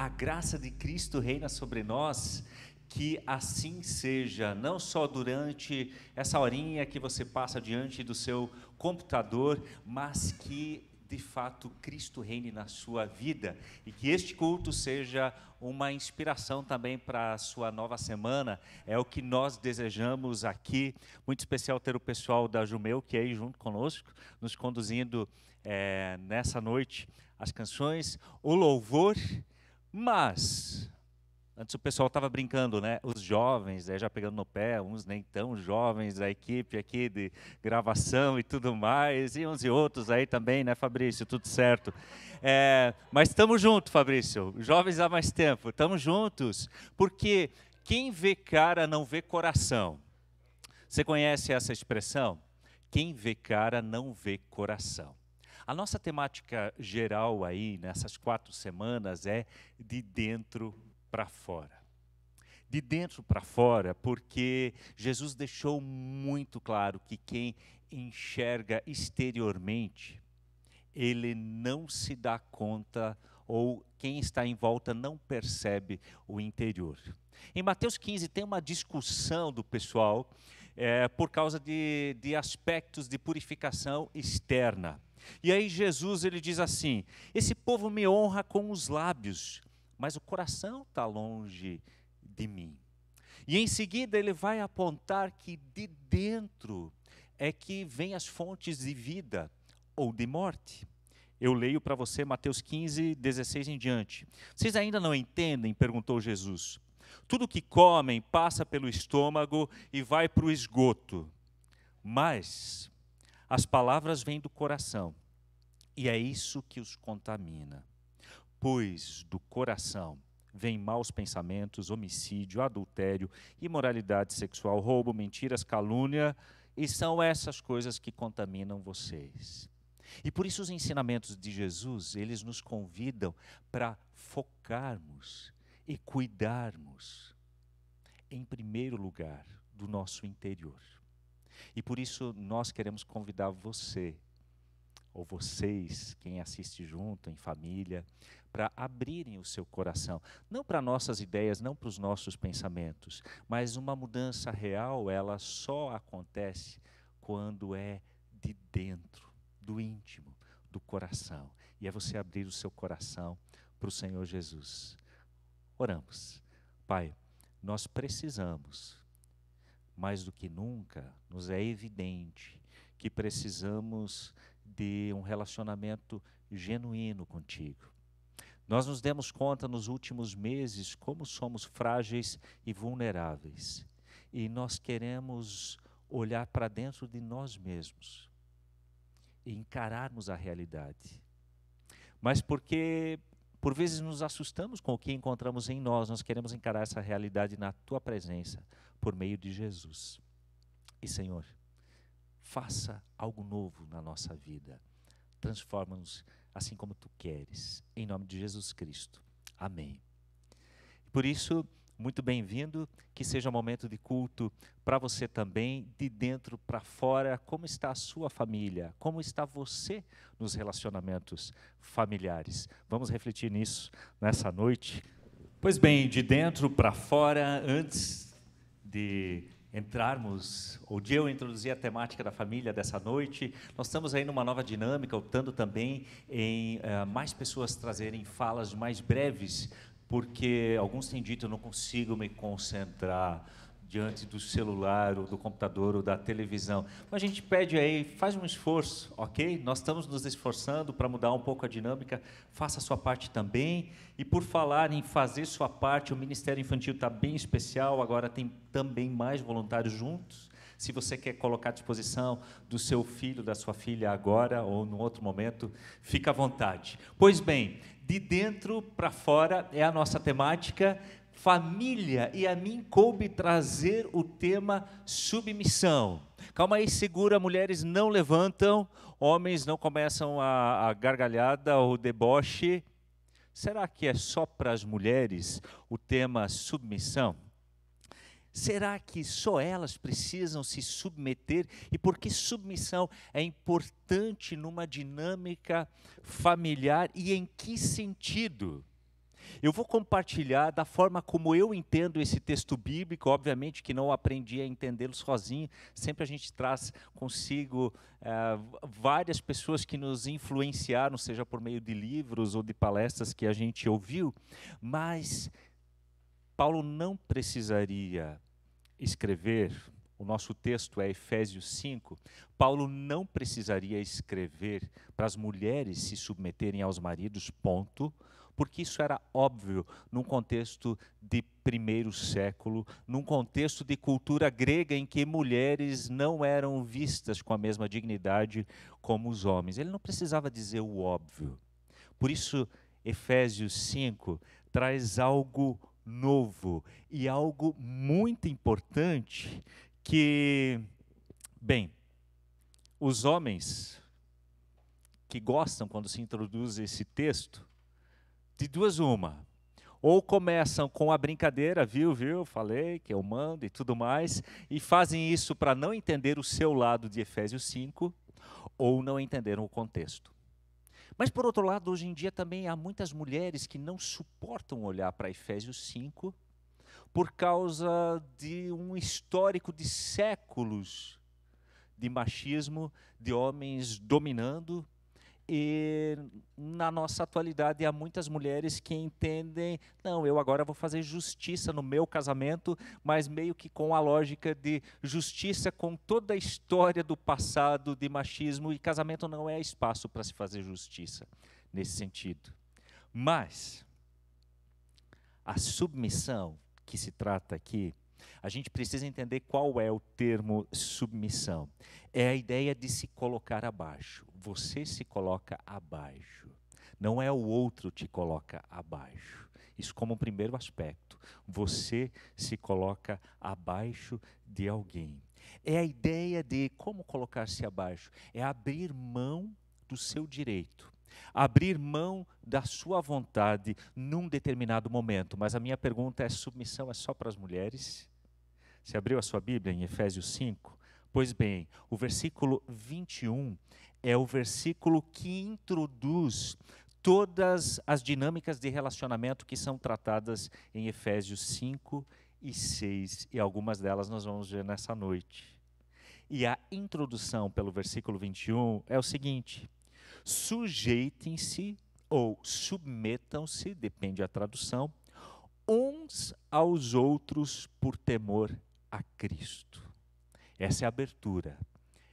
a graça de Cristo reina sobre nós, que assim seja, não só durante essa horinha que você passa diante do seu computador, mas que de fato Cristo reine na sua vida e que este culto seja uma inspiração também para a sua nova semana. É o que nós desejamos aqui. Muito especial ter o pessoal da Jumeu que é aí junto conosco, nos conduzindo é, nessa noite as canções, o louvor, mas Antes o pessoal estava brincando, né? Os jovens, já pegando no pé, uns nem tão jovens da equipe aqui de gravação e tudo mais, e uns e outros aí também, né, Fabrício? Tudo certo. É, mas estamos juntos, Fabrício. Jovens há mais tempo, estamos juntos, porque quem vê cara não vê coração. Você conhece essa expressão? Quem vê cara não vê coração. A nossa temática geral aí nessas quatro semanas é de dentro para fora. De dentro para fora, porque Jesus deixou muito claro que quem enxerga exteriormente, ele não se dá conta ou quem está em volta não percebe o interior. Em Mateus 15 tem uma discussão do pessoal é, por causa de, de aspectos de purificação externa. E aí Jesus ele diz assim: esse povo me honra com os lábios, mas o coração está longe de mim. E em seguida ele vai apontar que de dentro é que vem as fontes de vida ou de morte. Eu leio para você Mateus 15, 16 em diante. Vocês ainda não entendem? perguntou Jesus. Tudo que comem passa pelo estômago e vai para o esgoto. Mas as palavras vêm do coração, e é isso que os contamina pois do coração vêm maus pensamentos, homicídio, adultério, imoralidade sexual, roubo, mentiras, calúnia, e são essas coisas que contaminam vocês. E por isso os ensinamentos de Jesus, eles nos convidam para focarmos e cuidarmos, em primeiro lugar, do nosso interior. E por isso nós queremos convidar você ou vocês, quem assiste junto, em família, para abrirem o seu coração, não para nossas ideias, não para os nossos pensamentos, mas uma mudança real, ela só acontece quando é de dentro, do íntimo, do coração. E é você abrir o seu coração para o Senhor Jesus. Oramos. Pai, nós precisamos, mais do que nunca, nos é evidente que precisamos de um relacionamento genuíno contigo. Nós nos demos conta nos últimos meses como somos frágeis e vulneráveis. E nós queremos olhar para dentro de nós mesmos e encararmos a realidade. Mas porque por vezes nos assustamos com o que encontramos em nós, nós queremos encarar essa realidade na tua presença, por meio de Jesus. E Senhor, faça algo novo na nossa vida. Transforma-nos assim como tu queres. Em nome de Jesus Cristo. Amém. Por isso, muito bem-vindo, que seja um momento de culto para você também, de dentro para fora. Como está a sua família? Como está você nos relacionamentos familiares? Vamos refletir nisso nessa noite. Pois bem, de dentro para fora, antes de entrarmos, ou de eu introduzir a temática da família dessa noite, nós estamos aí numa nova dinâmica, optando também em uh, mais pessoas trazerem falas mais breves, porque alguns têm dito eu não consigo me concentrar diante do celular, ou do computador, ou da televisão. Então a gente pede aí, faz um esforço, ok? Nós estamos nos esforçando para mudar um pouco a dinâmica, faça a sua parte também. E por falar em fazer sua parte, o Ministério Infantil está bem especial, agora tem também mais voluntários juntos. Se você quer colocar à disposição do seu filho, da sua filha agora ou num outro momento, fica à vontade. Pois bem, de dentro para fora é a nossa temática família, e a mim coube trazer o tema submissão. Calma aí, segura, mulheres não levantam, homens não começam a, a gargalhada ou deboche. Será que é só para as mulheres o tema submissão? Será que só elas precisam se submeter? E por que submissão é importante numa dinâmica familiar e em que sentido? Eu vou compartilhar da forma como eu entendo esse texto bíblico, obviamente que não aprendi a entendê-lo sozinho, sempre a gente traz consigo é, várias pessoas que nos influenciaram, seja por meio de livros ou de palestras que a gente ouviu, mas Paulo não precisaria escrever, o nosso texto é Efésios 5, Paulo não precisaria escrever para as mulheres se submeterem aos maridos, ponto, porque isso era óbvio num contexto de primeiro século, num contexto de cultura grega em que mulheres não eram vistas com a mesma dignidade como os homens. Ele não precisava dizer o óbvio. Por isso, Efésios 5 traz algo novo e algo muito importante que, bem, os homens que gostam quando se introduz esse texto, de duas uma. Ou começam com a brincadeira, viu, viu, falei que eu mando e tudo mais, e fazem isso para não entender o seu lado de Efésios 5, ou não entenderam o contexto. Mas, por outro lado, hoje em dia também há muitas mulheres que não suportam olhar para Efésios 5 por causa de um histórico de séculos de machismo, de homens dominando, e na nossa atualidade há muitas mulheres que entendem, não, eu agora vou fazer justiça no meu casamento, mas meio que com a lógica de justiça com toda a história do passado de machismo, e casamento não é espaço para se fazer justiça nesse sentido. Mas a submissão que se trata aqui a gente precisa entender qual é o termo submissão. É a ideia de se colocar abaixo. Você se coloca abaixo. Não é o outro te coloca abaixo. Isso como um primeiro aspecto. Você se coloca abaixo de alguém. É a ideia de como colocar-se abaixo. É abrir mão do seu direito abrir mão da sua vontade num determinado momento. Mas a minha pergunta é: submissão é só para as mulheres? Você abriu a sua Bíblia em Efésios 5? Pois bem, o versículo 21 é o versículo que introduz todas as dinâmicas de relacionamento que são tratadas em Efésios 5 e 6, e algumas delas nós vamos ver nessa noite. E a introdução pelo versículo 21 é o seguinte: sujeitem-se ou submetam-se, depende da tradução, uns aos outros por temor a Cristo. Essa é a abertura,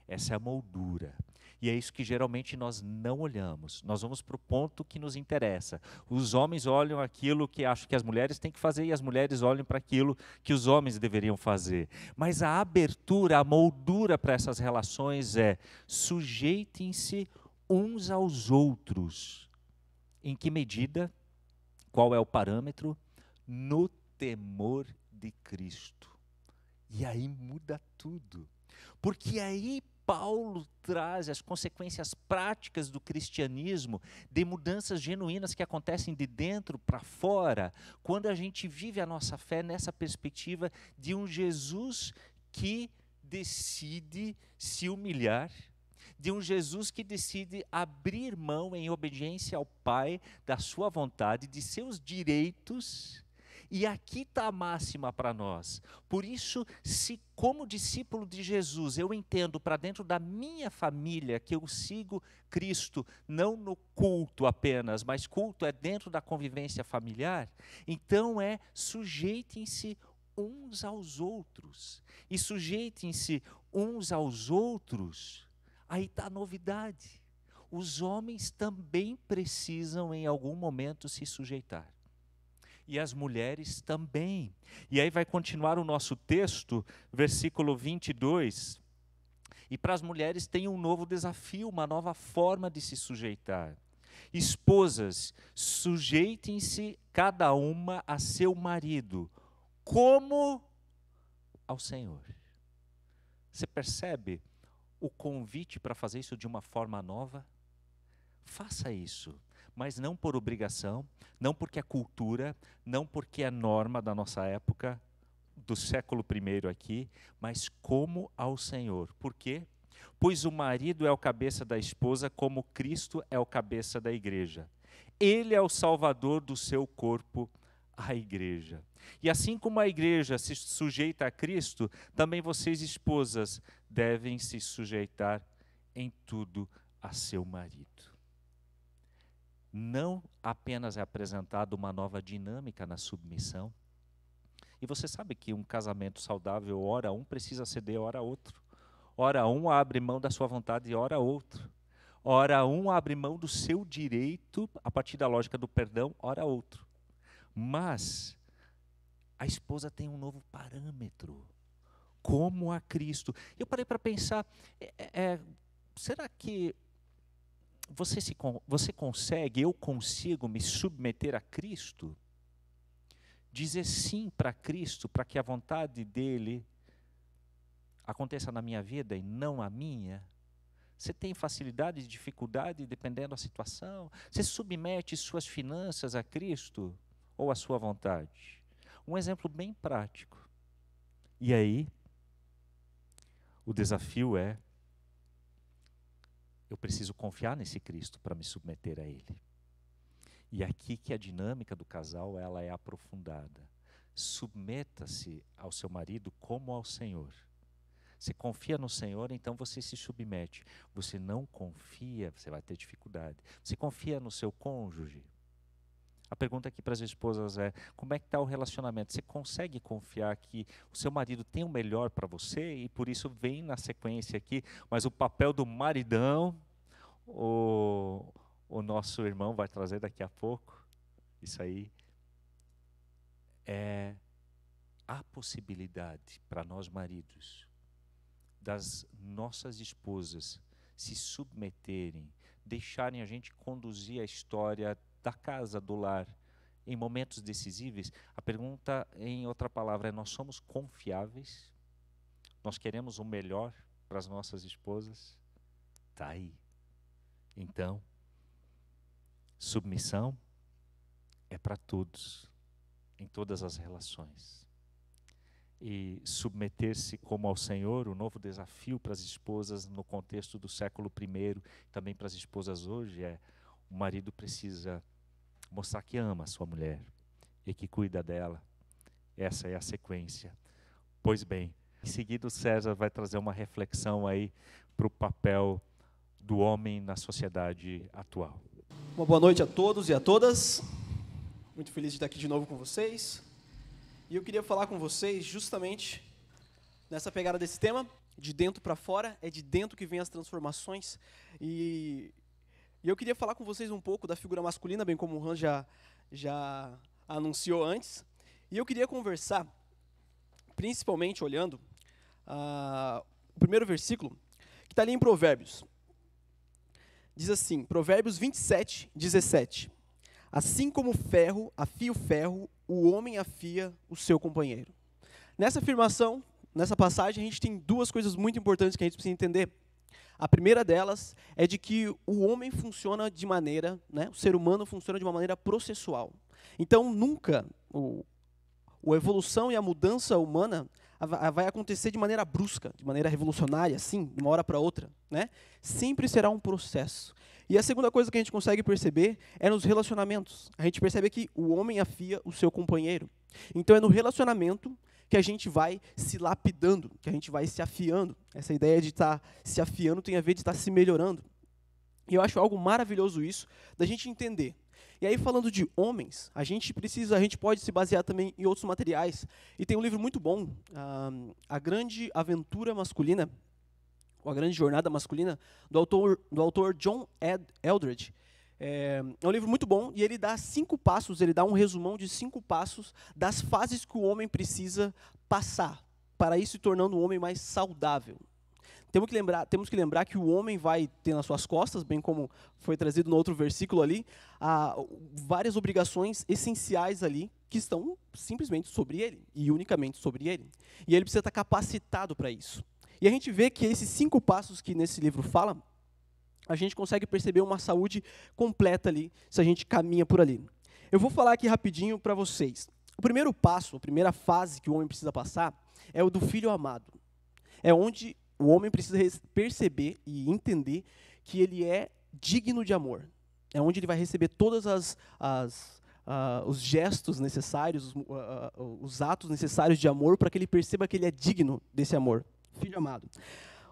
essa é a moldura. E é isso que geralmente nós não olhamos. Nós vamos para o ponto que nos interessa. Os homens olham aquilo que acham que as mulheres têm que fazer e as mulheres olham para aquilo que os homens deveriam fazer. Mas a abertura, a moldura para essas relações é sujeitem-se uns aos outros. Em que medida? Qual é o parâmetro? No temor de Cristo. E aí muda tudo. Porque aí Paulo traz as consequências práticas do cristianismo, de mudanças genuínas que acontecem de dentro para fora, quando a gente vive a nossa fé nessa perspectiva de um Jesus que decide se humilhar, de um Jesus que decide abrir mão em obediência ao Pai da sua vontade, de seus direitos e aqui está a máxima para nós. Por isso, se como discípulo de Jesus eu entendo para dentro da minha família que eu sigo Cristo, não no culto apenas, mas culto é dentro da convivência familiar, então é sujeitem-se uns aos outros. E sujeitem-se uns aos outros, aí está a novidade. Os homens também precisam, em algum momento, se sujeitar e as mulheres também. E aí vai continuar o nosso texto, versículo 22. E para as mulheres tem um novo desafio, uma nova forma de se sujeitar. Esposas, sujeitem-se cada uma a seu marido, como ao Senhor. Você percebe o convite para fazer isso de uma forma nova? Faça isso mas não por obrigação, não porque é cultura, não porque é norma da nossa época, do século I aqui, mas como ao Senhor. Por quê? Pois o marido é o cabeça da esposa, como Cristo é o cabeça da igreja. Ele é o salvador do seu corpo, a igreja. E assim como a igreja se sujeita a Cristo, também vocês, esposas, devem se sujeitar em tudo a seu marido. Não apenas é apresentada uma nova dinâmica na submissão, e você sabe que um casamento saudável, ora um precisa ceder, ora outro. Ora um abre mão da sua vontade e ora outro. Ora um abre mão do seu direito a partir da lógica do perdão, ora outro. Mas a esposa tem um novo parâmetro, como a Cristo. Eu parei para pensar, é, é, é, será que você, se, você consegue, eu consigo me submeter a Cristo? Dizer sim para Cristo, para que a vontade dEle aconteça na minha vida e não a minha? Você tem facilidade e dificuldade dependendo da situação? Você submete suas finanças a Cristo ou a sua vontade? Um exemplo bem prático. E aí, o desafio é eu preciso confiar nesse Cristo para me submeter a Ele. E aqui que a dinâmica do casal ela é aprofundada. Submeta-se ao seu marido como ao Senhor. Você confia no Senhor, então você se submete. Você não confia, você vai ter dificuldade. Você confia no seu cônjuge. A pergunta aqui para as esposas é: como é que está o relacionamento? Você consegue confiar que o seu marido tem o melhor para você e por isso vem na sequência aqui, mas o papel do maridão, o, o nosso irmão vai trazer daqui a pouco. Isso aí é a possibilidade para nós maridos das nossas esposas se submeterem, deixarem a gente conduzir a história da casa, do lar, em momentos decisivos. A pergunta, em outra palavra, é: nós somos confiáveis? Nós queremos o melhor para as nossas esposas? Está aí. Então, submissão é para todos, em todas as relações e submeter-se como ao Senhor, o novo desafio para as esposas no contexto do século I, também para as esposas hoje, é o marido precisa mostrar que ama a sua mulher e que cuida dela. Essa é a sequência. Pois bem, em seguida o César vai trazer uma reflexão aí para o papel do homem na sociedade atual. Uma boa noite a todos e a todas. Muito feliz de estar aqui de novo com vocês. E eu queria falar com vocês justamente nessa pegada desse tema, de dentro para fora, é de dentro que vem as transformações. E, e, eu queria falar com vocês um pouco da figura masculina, bem como o Han já, já anunciou antes. E eu queria conversar, principalmente olhando uh, o primeiro versículo, que está ali em Provérbios. Diz assim, Provérbios 27, 17. Assim como o ferro afia o ferro, o homem afia o seu companheiro. Nessa afirmação, nessa passagem, a gente tem duas coisas muito importantes que a gente precisa entender. A primeira delas é de que o homem funciona de maneira, né, o ser humano funciona de uma maneira processual. Então, nunca o, a evolução e a mudança humana vai acontecer de maneira brusca, de maneira revolucionária, assim, de uma hora para outra. Né? Sempre será um processo. E a segunda coisa que a gente consegue perceber é nos relacionamentos. A gente percebe que o homem afia o seu companheiro. Então é no relacionamento que a gente vai se lapidando, que a gente vai se afiando. Essa ideia de estar tá se afiando tem a ver de estar tá se melhorando. E eu acho algo maravilhoso isso, da gente entender. E aí falando de homens, a gente precisa, a gente pode se basear também em outros materiais. E tem um livro muito bom, A Grande Aventura Masculina, a Grande Jornada Masculina, do autor, do autor John Ed Eldredge. É, é, um livro muito bom e ele dá cinco passos, ele dá um resumão de cinco passos das fases que o homem precisa passar para isso se tornando um homem mais saudável. Temos que, lembrar, temos que lembrar que o homem vai ter nas suas costas, bem como foi trazido no outro versículo ali, várias obrigações essenciais ali que estão simplesmente sobre ele e unicamente sobre ele. E ele precisa estar capacitado para isso. E a gente vê que esses cinco passos que nesse livro fala, a gente consegue perceber uma saúde completa ali, se a gente caminha por ali. Eu vou falar aqui rapidinho para vocês. O primeiro passo, a primeira fase que o homem precisa passar é o do filho amado. É onde o homem precisa perceber e entender que ele é digno de amor. É onde ele vai receber todas as, as uh, os gestos necessários, os, uh, os atos necessários de amor para que ele perceba que ele é digno desse amor. Filho amado.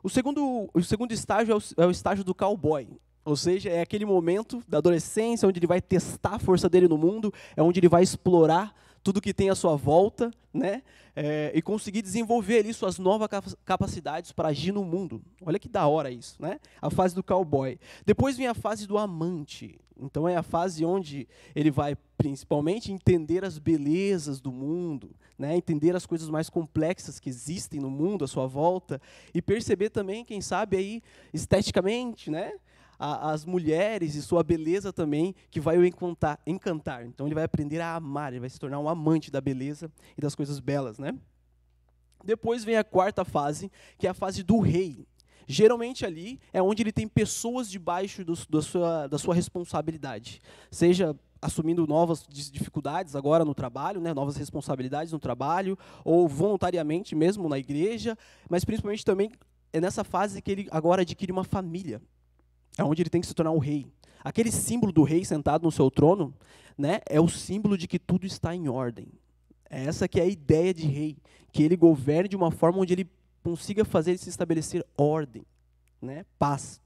O segundo, o segundo estágio é o, é o estágio do cowboy. Ou seja, é aquele momento da adolescência onde ele vai testar a força dele no mundo, é onde ele vai explorar tudo que tem à sua volta, né? É, e conseguir desenvolver ali suas novas capacidades para agir no mundo. Olha que da hora isso, né? A fase do cowboy. Depois vem a fase do amante. Então é a fase onde ele vai principalmente entender as belezas do mundo, né? Entender as coisas mais complexas que existem no mundo à sua volta e perceber também, quem sabe aí esteticamente, né? A, as mulheres e sua beleza também, que vai o encantar, encantar. Então ele vai aprender a amar, ele vai se tornar um amante da beleza e das coisas belas, né? Depois vem a quarta fase, que é a fase do rei. Geralmente ali é onde ele tem pessoas debaixo do, da, sua, da sua responsabilidade, seja assumindo novas dificuldades agora no trabalho, né, novas responsabilidades no trabalho, ou voluntariamente mesmo na igreja, mas principalmente também é nessa fase que ele agora adquire uma família é onde ele tem que se tornar o rei. Aquele símbolo do rei sentado no seu trono, né, é o símbolo de que tudo está em ordem. É essa que é a ideia de rei, que ele governe de uma forma onde ele consiga fazer se estabelecer ordem, né, paz.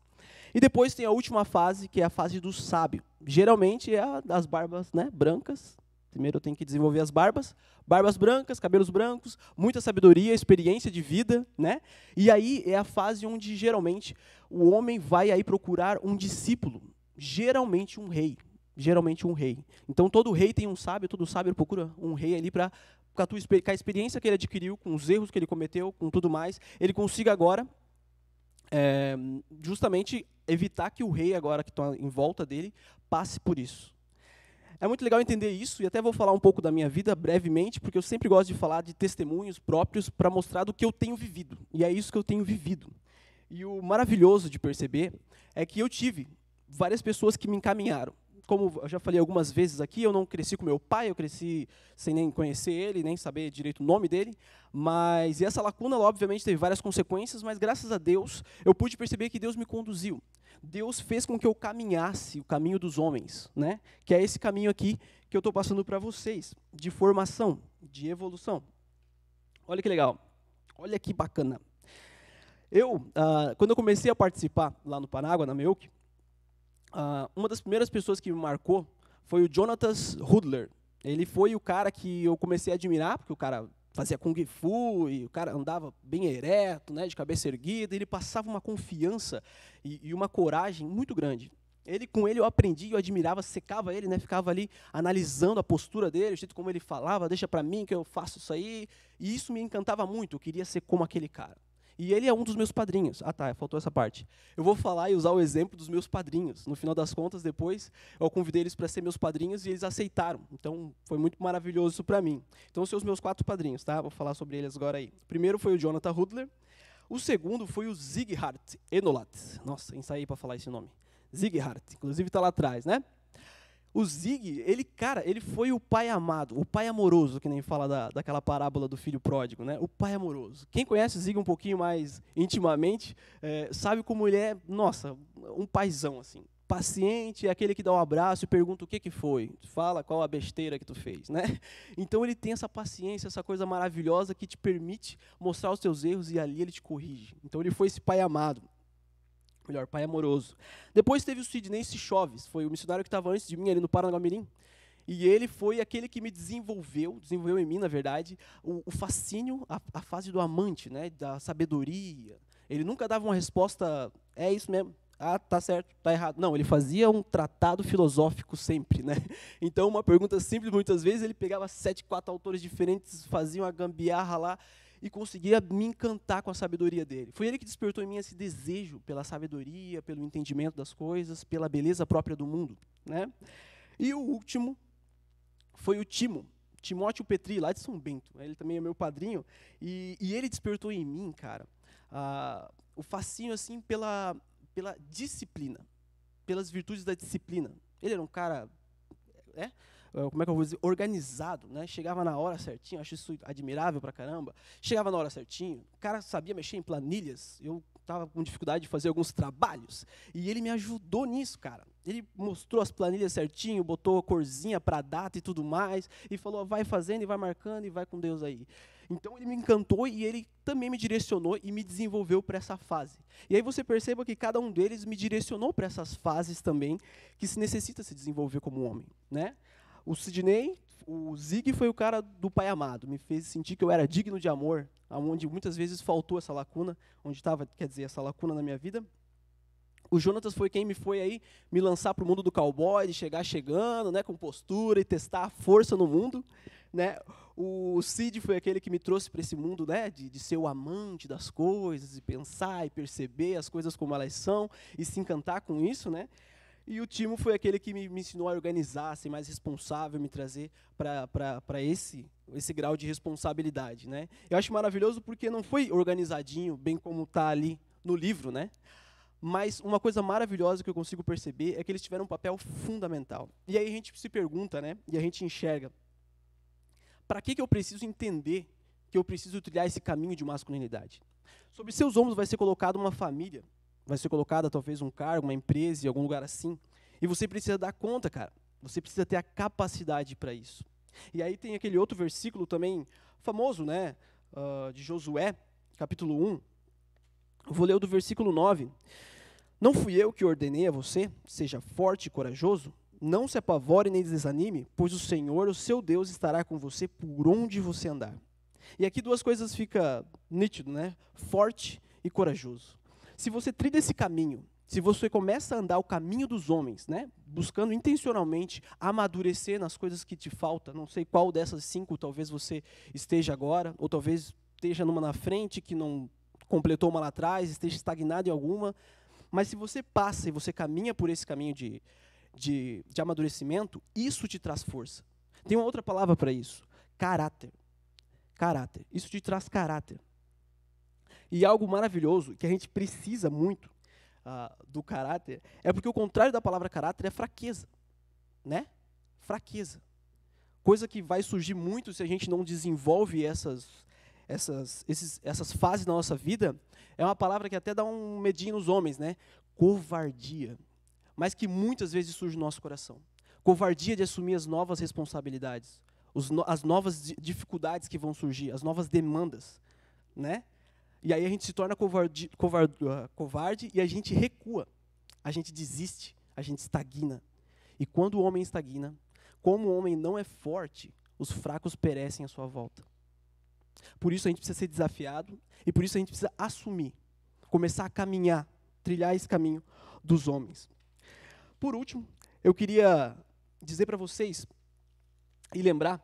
E depois tem a última fase, que é a fase do sábio. Geralmente é a das barbas né, brancas. Primeiro eu tenho que desenvolver as barbas. Barbas brancas, cabelos brancos, muita sabedoria, experiência de vida. Né? E aí é a fase onde geralmente o homem vai aí procurar um discípulo, geralmente um rei, geralmente um rei. Então todo rei tem um sábio, todo sábio procura um rei ali para com a experiência que ele adquiriu, com os erros que ele cometeu, com tudo mais, ele consiga agora é, justamente evitar que o rei agora que está em volta dele passe por isso. É muito legal entender isso, e até vou falar um pouco da minha vida brevemente, porque eu sempre gosto de falar de testemunhos próprios para mostrar do que eu tenho vivido. E é isso que eu tenho vivido. E o maravilhoso de perceber é que eu tive várias pessoas que me encaminharam. Como eu já falei algumas vezes aqui, eu não cresci com meu pai, eu cresci sem nem conhecer ele, nem saber direito o nome dele. Mas essa lacuna, obviamente, teve várias consequências, mas graças a Deus eu pude perceber que Deus me conduziu. Deus fez com que eu caminhasse o caminho dos homens, né? Que é esse caminho aqui que eu estou passando para vocês, de formação, de evolução. Olha que legal, olha que bacana. Eu, ah, quando eu comecei a participar lá no Panágua, na Meuc, ah, uma das primeiras pessoas que me marcou foi o Jonatas Hudler. Ele foi o cara que eu comecei a admirar, porque o cara fazia kung fu e o cara andava bem ereto, né, de cabeça erguida, ele passava uma confiança e, e, uma coragem muito grande. Ele com ele eu aprendi, eu admirava, secava ele, né, ficava ali analisando a postura dele, o jeito como ele falava, deixa para mim que eu faço isso aí, e isso me encantava muito, eu queria ser como aquele cara. E ele é um dos meus padrinhos. Ah, tá, faltou essa parte. Eu vou falar e usar o exemplo dos meus padrinhos. No final das contas, depois, eu convidei eles para ser meus padrinhos e eles aceitaram. Então, foi muito maravilhoso isso para mim. Então, são os meus quatro padrinhos, tá? Vou falar sobre eles agora aí. O primeiro foi o Jonathan Hudler. O segundo foi o Zighard Enolat. Nossa, ensaiei para falar esse nome. Zighard, inclusive está lá atrás, né? O Zig, ele, cara, ele foi o pai amado, o pai amoroso, que nem fala da, daquela parábola do filho pródigo, né? O pai amoroso. Quem conhece o Zig um pouquinho mais intimamente, é, sabe como ele é, nossa, um paizão, assim. Paciente, é aquele que dá um abraço e pergunta o que, que foi. Fala qual a besteira que tu fez, né? Então ele tem essa paciência, essa coisa maravilhosa que te permite mostrar os teus erros e ali ele te corrige. Então ele foi esse pai amado melhor, pai amoroso. Depois teve o Sidney Choves, foi o missionário que estava antes de mim ali no Paranaguamirim. E ele foi aquele que me desenvolveu, desenvolveu em mim, na verdade, o, o fascínio, a, a, fase do amante, né, da sabedoria. Ele nunca dava uma resposta, é isso mesmo, ah, tá certo, tá errado. Não, ele fazia um tratado filosófico sempre, né? Então, uma pergunta simples, muitas vezes ele pegava sete, quatro autores diferentes, fazia uma gambiarra lá, e conseguia me encantar com a sabedoria dele. Foi ele que despertou em mim esse desejo pela sabedoria, pelo entendimento das coisas, pela beleza própria do mundo. Né? E o último foi o Timo, Timóteo Petri, lá de São Bento. Ele também é meu padrinho. E, e ele despertou em mim, cara, uh, o fascínio assim pela, pela disciplina, pelas virtudes da disciplina. Ele era um cara. É, como é que eu vou dizer, organizado, né? Chegava na hora certinho, acho isso admirável pra caramba. Chegava na hora certinho, o cara sabia mexer em planilhas. Eu estava com dificuldade de fazer alguns trabalhos e ele me ajudou nisso, cara. Ele mostrou as planilhas certinho, botou a corzinha para data e tudo mais, e falou: vai fazendo e vai marcando e vai com Deus aí. Então ele me encantou e ele também me direcionou e me desenvolveu para essa fase. E aí você perceba que cada um deles me direcionou para essas fases também que se necessita se desenvolver como homem, né? O Sidney, o Zig foi o cara do pai amado, me fez sentir que eu era digno de amor, onde muitas vezes faltou essa lacuna, onde estava, quer dizer, essa lacuna na minha vida. O Jonatas foi quem me foi aí me lançar para o mundo do cowboy, de chegar chegando, né, com postura e testar a força no mundo, né? O Cid foi aquele que me trouxe para esse mundo, né, de, de ser o amante das coisas e pensar e perceber as coisas como elas são e se encantar com isso, né? E o Timo foi aquele que me, me ensinou a organizar, a ser mais responsável, me trazer para esse, esse grau de responsabilidade. Né? Eu acho maravilhoso porque não foi organizadinho, bem como está ali no livro, né? Mas uma coisa maravilhosa que eu consigo perceber é que eles tiveram um papel fundamental. E aí a gente se pergunta, né? E a gente enxerga. Para que, que eu preciso entender que eu preciso trilhar esse caminho de masculinidade? Sobre seus ombros vai ser colocada uma família vai ser colocada talvez um cargo, uma empresa, em algum lugar assim. E você precisa dar conta, cara. Você precisa ter a capacidade para isso. E aí tem aquele outro versículo também famoso, né, uh, de Josué, capítulo 1. Eu vou ler do versículo 9. Não fui eu que ordenei a você, seja forte e corajoso, não se apavore nem desanime, pois o Senhor, o seu Deus, estará com você por onde você andar. E aqui duas coisas fica nítido, né? Forte e corajoso se você trilha esse caminho, se você começa a andar o caminho dos homens, né, buscando intencionalmente amadurecer nas coisas que te faltam, não sei qual dessas cinco talvez você esteja agora, ou talvez esteja numa na frente que não completou uma lá atrás, esteja estagnado em alguma, mas se você passa e você caminha por esse caminho de, de, de amadurecimento, isso te traz força. Tem uma outra palavra para isso: caráter. Caráter. Isso te traz caráter. E algo maravilhoso, que a gente precisa muito uh, do caráter, é porque o contrário da palavra caráter é fraqueza. Né? Fraqueza. Coisa que vai surgir muito se a gente não desenvolve essas, essas, esses, essas fases na nossa vida. É uma palavra que até dá um medinho nos homens, né? Covardia. Mas que muitas vezes surge no nosso coração. Covardia de assumir as novas responsabilidades, os, as novas dificuldades que vão surgir, as novas demandas, né? E aí a gente se torna covarde, uh, covarde e a gente recua, a gente desiste, a gente estagna. E quando o homem estagna, como o homem não é forte, os fracos perecem à sua volta. Por isso a gente precisa ser desafiado e por isso a gente precisa assumir, começar a caminhar, trilhar esse caminho dos homens. Por último, eu queria dizer para vocês e lembrar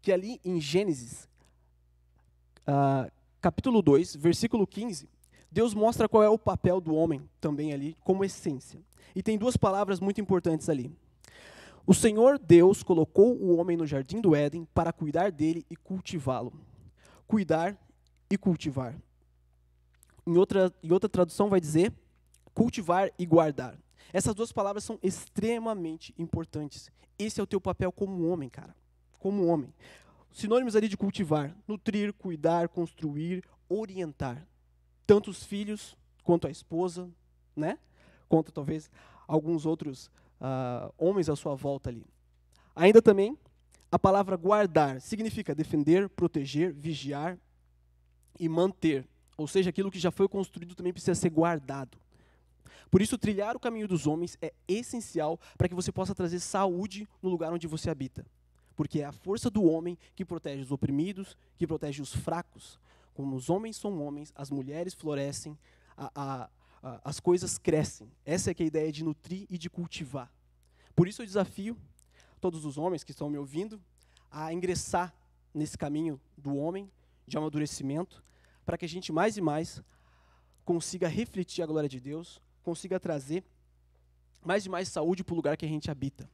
que ali em Gênesis, uh, capítulo 2, versículo 15, Deus mostra qual é o papel do homem também ali, como essência. E tem duas palavras muito importantes ali. O Senhor Deus colocou o homem no jardim do Éden para cuidar dele e cultivá-lo. Cuidar e cultivar. Em outra, em outra tradução vai dizer cultivar e guardar. Essas duas palavras são extremamente importantes. Esse é o teu papel como homem, cara. Como homem sinônimos ali de cultivar, nutrir, cuidar, construir, orientar. Tanto os filhos quanto a esposa, né? Quanto talvez alguns outros uh, homens à sua volta ali. Ainda também, a palavra guardar significa defender, proteger, vigiar e manter. Ou seja, aquilo que já foi construído também precisa ser guardado. Por isso, trilhar o caminho dos homens é essencial para que você possa trazer saúde no lugar onde você habita porque é a força do homem que protege os oprimidos, que protege os fracos. Como os homens são homens, as mulheres florescem, a, a, a, as coisas crescem. Essa é, é a ideia de nutrir e de cultivar. Por isso eu desafio todos os homens que estão me ouvindo a ingressar nesse caminho do homem de amadurecimento, para que a gente mais e mais consiga refletir a glória de Deus, consiga trazer mais e mais saúde para o lugar que a gente habita.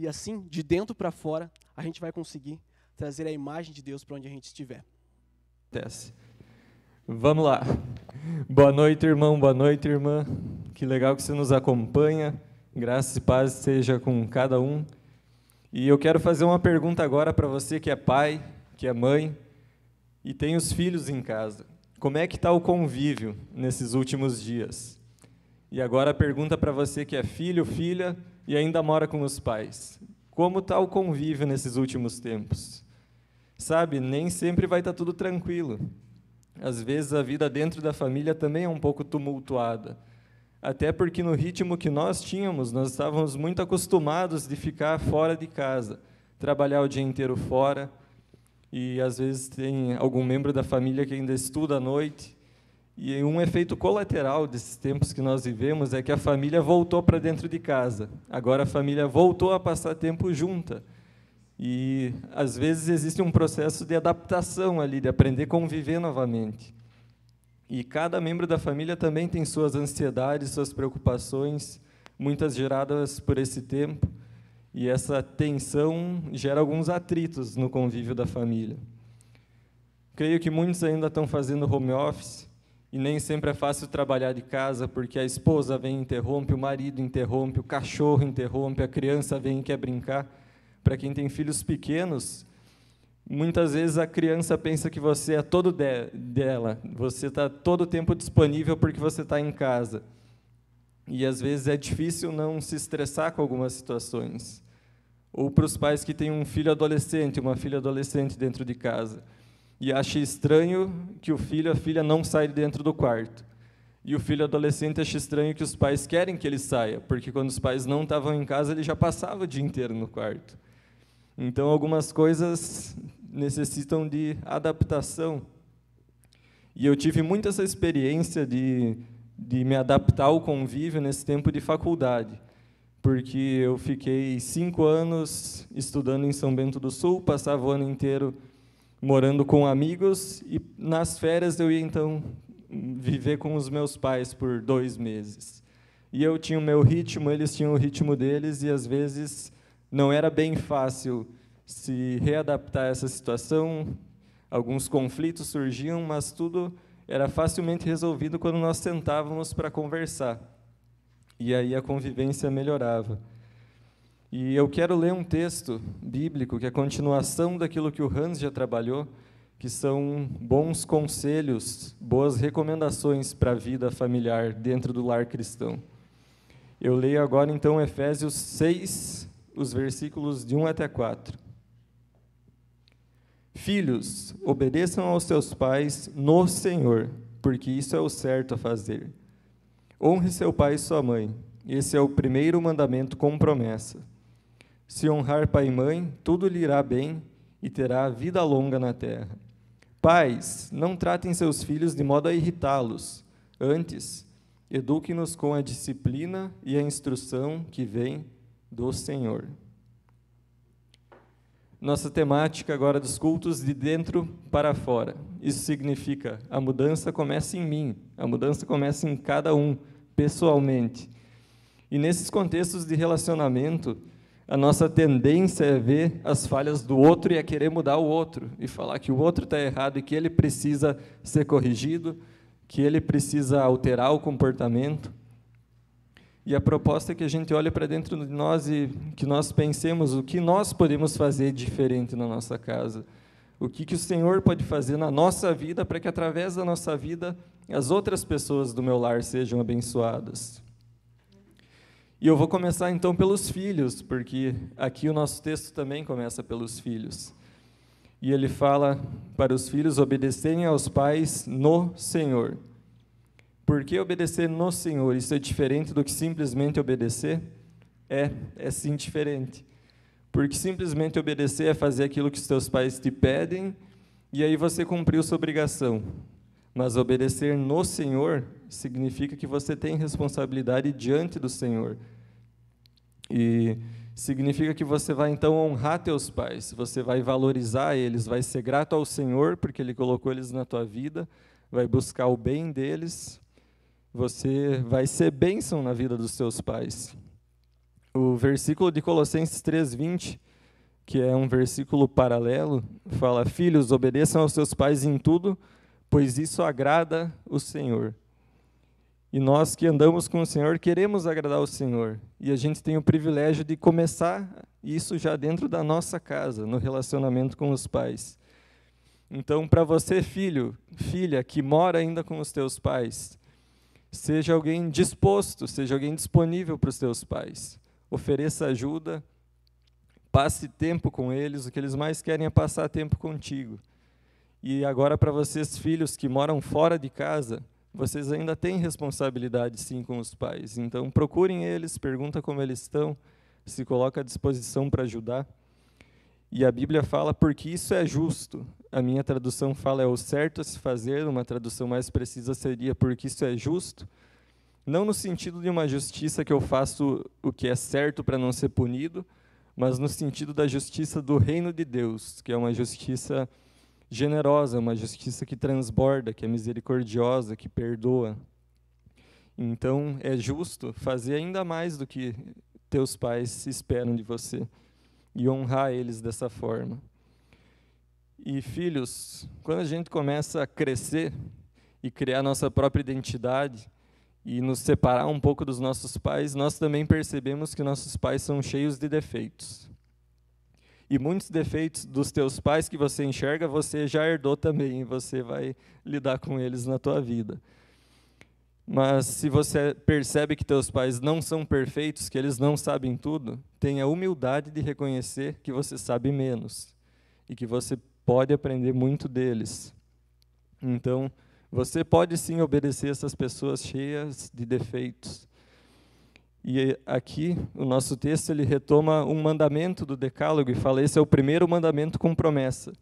E assim, de dentro para fora, a gente vai conseguir trazer a imagem de Deus para onde a gente estiver. Vamos lá. Boa noite, irmão. Boa noite, irmã. Que legal que você nos acompanha. Graças e paz seja com cada um. E eu quero fazer uma pergunta agora para você que é pai, que é mãe e tem os filhos em casa. Como é que está o convívio nesses últimos dias? E agora a pergunta para você que é filho, filha e ainda mora com os pais. Como está o convívio nesses últimos tempos? Sabe, nem sempre vai estar tá tudo tranquilo. Às vezes a vida dentro da família também é um pouco tumultuada. Até porque no ritmo que nós tínhamos, nós estávamos muito acostumados de ficar fora de casa, trabalhar o dia inteiro fora, e às vezes tem algum membro da família que ainda estuda à noite. E um efeito colateral desses tempos que nós vivemos é que a família voltou para dentro de casa. Agora a família voltou a passar tempo junta. E às vezes existe um processo de adaptação ali, de aprender a conviver novamente. E cada membro da família também tem suas ansiedades, suas preocupações, muitas geradas por esse tempo. E essa tensão gera alguns atritos no convívio da família. Creio que muitos ainda estão fazendo home office e nem sempre é fácil trabalhar de casa porque a esposa vem e interrompe, o marido interrompe, o cachorro interrompe, a criança vem e quer brincar. Para quem tem filhos pequenos, muitas vezes a criança pensa que você é todo de dela, você está todo o tempo disponível porque você está em casa. E às vezes é difícil não se estressar com algumas situações. Ou para os pais que têm um filho adolescente, uma filha adolescente dentro de casa, e acha estranho que o filho, a filha não sai dentro do quarto. E o filho adolescente acha estranho que os pais querem que ele saia, porque quando os pais não estavam em casa, ele já passava o dia inteiro no quarto. Então, algumas coisas necessitam de adaptação. E eu tive muito essa experiência de de me adaptar ao convívio nesse tempo de faculdade, porque eu fiquei cinco anos estudando em São Bento do Sul, passava o ano inteiro morando com amigos e nas férias eu ia então viver com os meus pais por dois meses. E eu tinha o meu ritmo, eles tinham o ritmo deles e às vezes não era bem fácil se readaptar a essa situação. Alguns conflitos surgiam, mas tudo era facilmente resolvido quando nós sentávamos para conversar. E aí a convivência melhorava. E eu quero ler um texto bíblico que é a continuação daquilo que o Hans já trabalhou, que são bons conselhos, boas recomendações para a vida familiar dentro do lar cristão. Eu leio agora então Efésios 6, os versículos de 1 até 4. Filhos, obedeçam aos seus pais no Senhor, porque isso é o certo a fazer. Honre seu pai e sua mãe. Esse é o primeiro mandamento com promessa. Se honrar pai e mãe, tudo lhe irá bem e terá vida longa na terra. Pais, não tratem seus filhos de modo a irritá-los. Antes, eduquem-nos com a disciplina e a instrução que vem do Senhor. Nossa temática agora dos cultos de dentro para fora. Isso significa a mudança começa em mim, a mudança começa em cada um, pessoalmente. E nesses contextos de relacionamento, a nossa tendência é ver as falhas do outro e é querer mudar o outro, e falar que o outro está errado e que ele precisa ser corrigido, que ele precisa alterar o comportamento. E a proposta é que a gente olhe para dentro de nós e que nós pensemos o que nós podemos fazer diferente na nossa casa. O que, que o Senhor pode fazer na nossa vida para que, através da nossa vida, as outras pessoas do meu lar sejam abençoadas. E eu vou começar então pelos filhos, porque aqui o nosso texto também começa pelos filhos. E ele fala para os filhos obedecerem aos pais no Senhor. Por que obedecer no Senhor? Isso é diferente do que simplesmente obedecer? É, é sim diferente. Porque simplesmente obedecer é fazer aquilo que os teus pais te pedem e aí você cumpriu sua obrigação. Mas obedecer no Senhor significa que você tem responsabilidade diante do Senhor. E significa que você vai então honrar teus pais, você vai valorizar eles, vai ser grato ao Senhor porque ele colocou eles na tua vida, vai buscar o bem deles você vai ser bênção na vida dos seus pais. O versículo de Colossenses 3:20, que é um versículo paralelo, fala: "Filhos, obedeçam aos seus pais em tudo, pois isso agrada o Senhor." E nós que andamos com o Senhor queremos agradar o Senhor, e a gente tem o privilégio de começar isso já dentro da nossa casa, no relacionamento com os pais. Então, para você, filho, filha, que mora ainda com os teus pais, Seja alguém disposto, seja alguém disponível para os teus pais. Ofereça ajuda, passe tempo com eles, o que eles mais querem é passar tempo contigo. E agora, para vocês, filhos que moram fora de casa, vocês ainda têm responsabilidade sim com os pais. Então, procurem eles, pergunta como eles estão, se coloca à disposição para ajudar. E a Bíblia fala porque isso é justo. A minha tradução fala é o certo a se fazer, uma tradução mais precisa seria porque isso é justo. Não no sentido de uma justiça que eu faço o que é certo para não ser punido, mas no sentido da justiça do reino de Deus, que é uma justiça generosa, uma justiça que transborda, que é misericordiosa, que perdoa. Então, é justo fazer ainda mais do que teus pais esperam de você e honrar eles dessa forma. E filhos, quando a gente começa a crescer e criar nossa própria identidade e nos separar um pouco dos nossos pais, nós também percebemos que nossos pais são cheios de defeitos. E muitos defeitos dos teus pais que você enxerga, você já herdou também, e você vai lidar com eles na tua vida. Mas se você percebe que teus pais não são perfeitos, que eles não sabem tudo, tenha humildade de reconhecer que você sabe menos e que você pode aprender muito deles. Então, você pode sim obedecer essas pessoas cheias de defeitos, e aqui o nosso texto ele retoma um mandamento do Decálogo e fala: esse é o primeiro mandamento com promessa.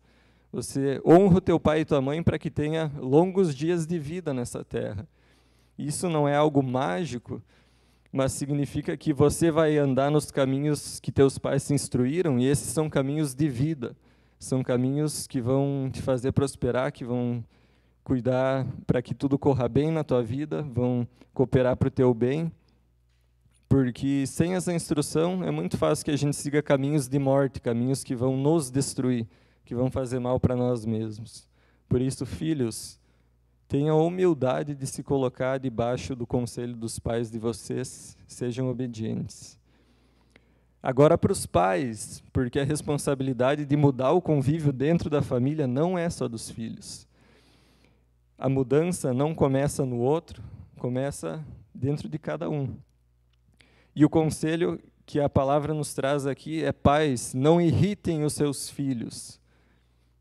Você honra o teu pai e tua mãe para que tenha longos dias de vida nessa terra. Isso não é algo mágico, mas significa que você vai andar nos caminhos que teus pais se instruíram, e esses são caminhos de vida. São caminhos que vão te fazer prosperar, que vão cuidar para que tudo corra bem na tua vida, vão cooperar para o teu bem porque sem essa instrução é muito fácil que a gente siga caminhos de morte, caminhos que vão nos destruir, que vão fazer mal para nós mesmos. Por isso, filhos, tenham a humildade de se colocar debaixo do conselho dos pais de vocês, sejam obedientes. Agora, para os pais, porque a responsabilidade de mudar o convívio dentro da família não é só dos filhos. A mudança não começa no outro, começa dentro de cada um. E o conselho que a palavra nos traz aqui é: pais, não irritem os seus filhos.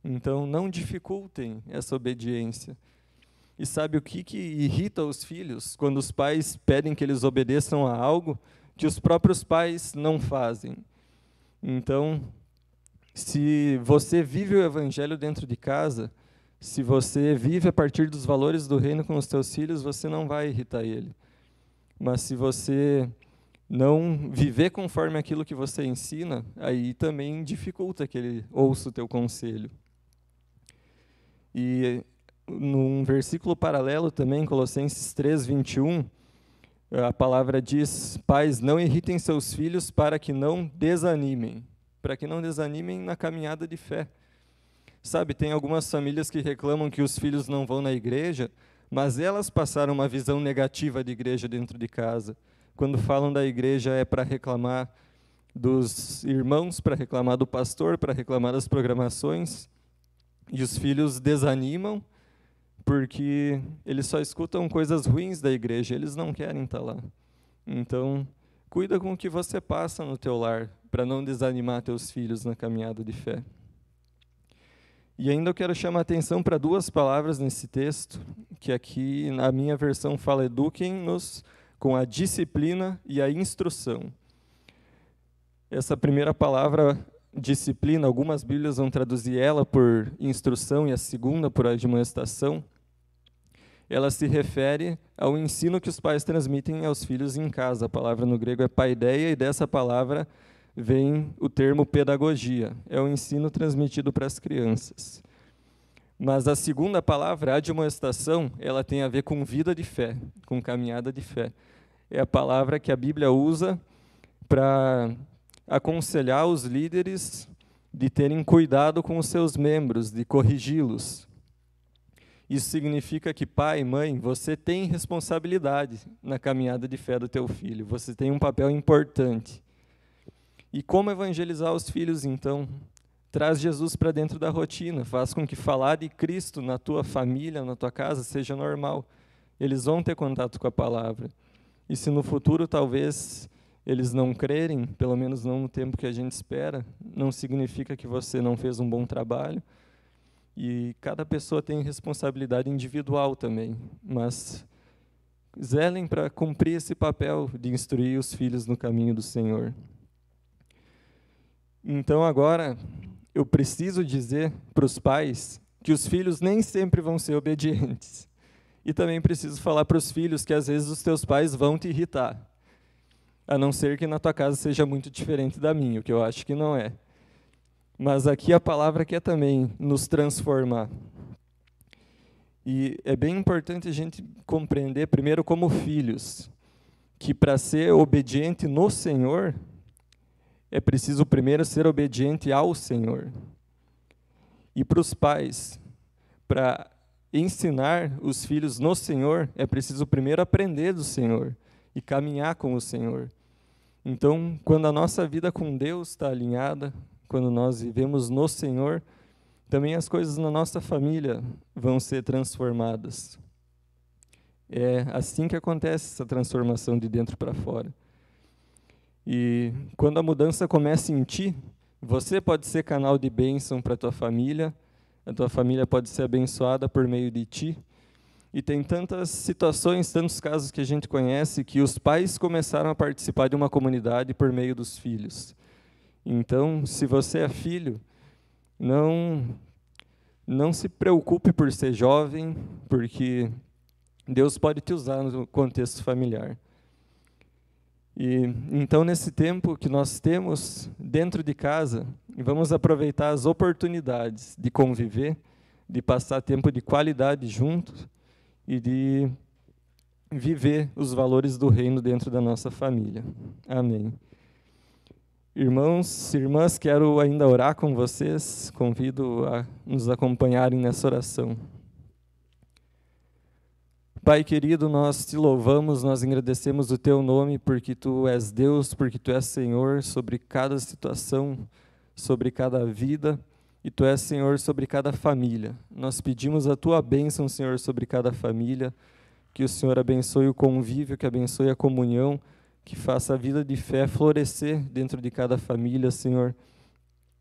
Então, não dificultem essa obediência. E sabe o que, que irrita os filhos? Quando os pais pedem que eles obedeçam a algo que os próprios pais não fazem. Então, se você vive o evangelho dentro de casa, se você vive a partir dos valores do reino com os seus filhos, você não vai irritar ele. Mas se você não viver conforme aquilo que você ensina, aí também dificulta que ele ouça o teu conselho. E num versículo paralelo também, Colossenses 3, 21, a palavra diz: Pais, não irritem seus filhos para que não desanimem, para que não desanimem na caminhada de fé. Sabe, tem algumas famílias que reclamam que os filhos não vão na igreja, mas elas passaram uma visão negativa de igreja dentro de casa quando falam da igreja é para reclamar dos irmãos, para reclamar do pastor, para reclamar das programações. E os filhos desanimam porque eles só escutam coisas ruins da igreja, eles não querem estar lá. Então, cuida com o que você passa no teu lar, para não desanimar teus filhos na caminhada de fé. E ainda eu quero chamar a atenção para duas palavras nesse texto, que aqui na minha versão fala eduquem-nos com a disciplina e a instrução. Essa primeira palavra, disciplina, algumas Bíblias vão traduzir ela por instrução e a segunda por admoestação. Ela se refere ao ensino que os pais transmitem aos filhos em casa. A palavra no grego é paideia e dessa palavra vem o termo pedagogia. É o ensino transmitido para as crianças. Mas a segunda palavra, admoestação, ela tem a ver com vida de fé, com caminhada de fé. É a palavra que a Bíblia usa para aconselhar os líderes de terem cuidado com os seus membros, de corrigi-los. Isso significa que pai, mãe, você tem responsabilidade na caminhada de fé do teu filho. Você tem um papel importante. E como evangelizar os filhos, então? Traz Jesus para dentro da rotina, faz com que falar de Cristo na tua família, na tua casa, seja normal. eles vão ter contato com a palavra. E se no futuro talvez eles não crerem, pelo menos não no tempo que a gente espera, não significa que você não fez um bom trabalho. E cada pessoa tem responsabilidade individual também, mas zelem para cumprir esse papel de instruir os filhos no caminho do Senhor. Então agora eu preciso dizer para os pais que os filhos nem sempre vão ser obedientes. E também preciso falar para os filhos que às vezes os teus pais vão te irritar a não ser que na tua casa seja muito diferente da minha, o que eu acho que não é. Mas aqui a palavra quer também nos transformar. E é bem importante a gente compreender, primeiro, como filhos, que para ser obediente no Senhor, é preciso primeiro ser obediente ao Senhor. E para os pais, para ensinar os filhos no Senhor, é preciso primeiro aprender do Senhor e caminhar com o Senhor. Então, quando a nossa vida com Deus está alinhada, quando nós vivemos no Senhor, também as coisas na nossa família vão ser transformadas. É assim que acontece essa transformação de dentro para fora. E quando a mudança começa em ti, você pode ser canal de bênção para a tua família, a tua família pode ser abençoada por meio de ti, e tem tantas situações, tantos casos que a gente conhece que os pais começaram a participar de uma comunidade por meio dos filhos. Então, se você é filho, não não se preocupe por ser jovem, porque Deus pode te usar no contexto familiar. E então nesse tempo que nós temos dentro de casa, vamos aproveitar as oportunidades de conviver, de passar tempo de qualidade juntos e de viver os valores do reino dentro da nossa família. Amém. Irmãos, irmãs, quero ainda orar com vocês. Convido a nos acompanharem nessa oração. Pai querido, nós te louvamos, nós agradecemos o teu nome porque tu és Deus, porque tu és Senhor sobre cada situação, sobre cada vida e tu és Senhor sobre cada família. Nós pedimos a tua bênção, Senhor, sobre cada família, que o Senhor abençoe o convívio, que abençoe a comunhão, que faça a vida de fé florescer dentro de cada família, Senhor,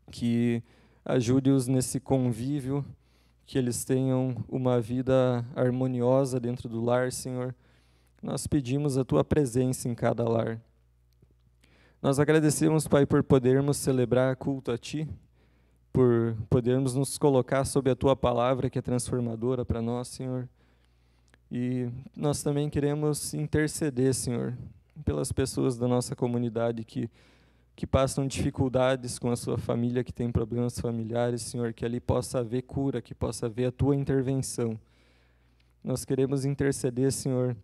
que ajude-os nesse convívio, que eles tenham uma vida harmoniosa dentro do lar, Senhor. Nós pedimos a tua presença em cada lar. Nós agradecemos, Pai, por podermos celebrar culto a ti por podermos nos colocar sob a tua palavra que é transformadora para nós, Senhor. E nós também queremos interceder, Senhor, pelas pessoas da nossa comunidade que que passam dificuldades com a sua família, que tem problemas familiares, Senhor, que ali possa haver cura, que possa haver a tua intervenção. Nós queremos interceder, Senhor,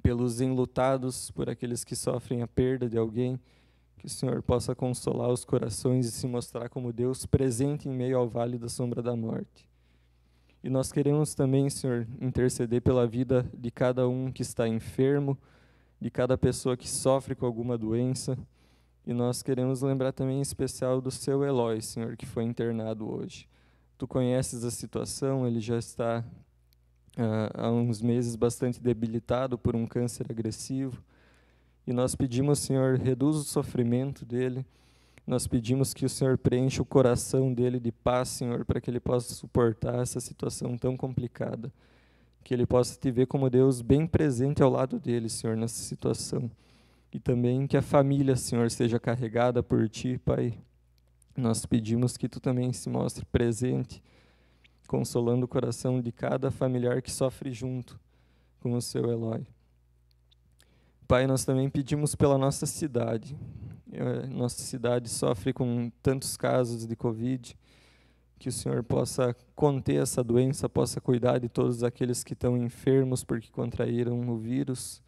pelos enlutados, por aqueles que sofrem a perda de alguém, que o Senhor possa consolar os corações e se mostrar como Deus presente em meio ao vale da sombra da morte. E nós queremos também, Senhor, interceder pela vida de cada um que está enfermo, de cada pessoa que sofre com alguma doença. E nós queremos lembrar também em especial do seu Eloy, Senhor, que foi internado hoje. Tu conheces a situação, ele já está uh, há uns meses bastante debilitado por um câncer agressivo. E nós pedimos, Senhor, reduz o sofrimento dele. Nós pedimos que o Senhor preencha o coração dele de paz, Senhor, para que ele possa suportar essa situação tão complicada. Que ele possa te ver como Deus bem presente ao lado dele, Senhor, nessa situação. E também que a família, Senhor, seja carregada por ti, Pai. Nós pedimos que tu também se mostre presente, consolando o coração de cada familiar que sofre junto com o seu Eloy. Pai, nós também pedimos pela nossa cidade. Eh, nossa cidade sofre com tantos casos de Covid, que o Senhor possa conter essa doença, possa cuidar de todos aqueles que estão enfermos porque contraíram o vírus,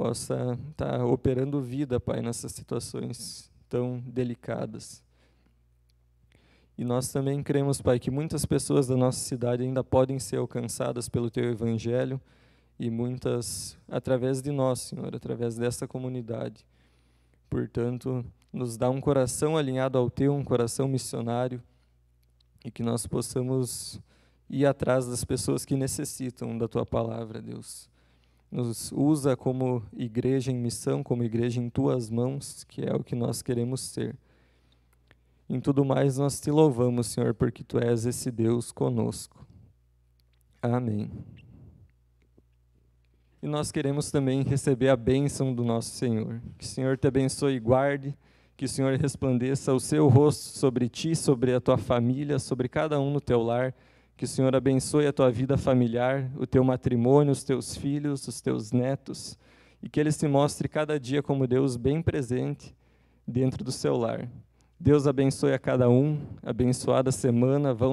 possa estar tá operando vida, Pai, nessas situações tão delicadas. E nós também cremos, Pai, que muitas pessoas da nossa cidade ainda podem ser alcançadas pelo Teu Evangelho e muitas através de nós, Senhor, através dessa comunidade. Portanto, nos dá um coração alinhado ao teu, um coração missionário, e que nós possamos ir atrás das pessoas que necessitam da tua palavra, Deus. Nos usa como igreja em missão, como igreja em tuas mãos, que é o que nós queremos ser. Em tudo mais, nós te louvamos, Senhor, porque tu és esse Deus conosco. Amém. E nós queremos também receber a bênção do nosso Senhor. Que o Senhor te abençoe e guarde, que o Senhor resplandeça o seu rosto sobre ti, sobre a tua família, sobre cada um no teu lar. Que o Senhor abençoe a tua vida familiar, o teu matrimônio, os teus filhos, os teus netos, e que ele se mostre cada dia como Deus bem presente dentro do seu lar. Deus abençoe a cada um, abençoada semana. Vão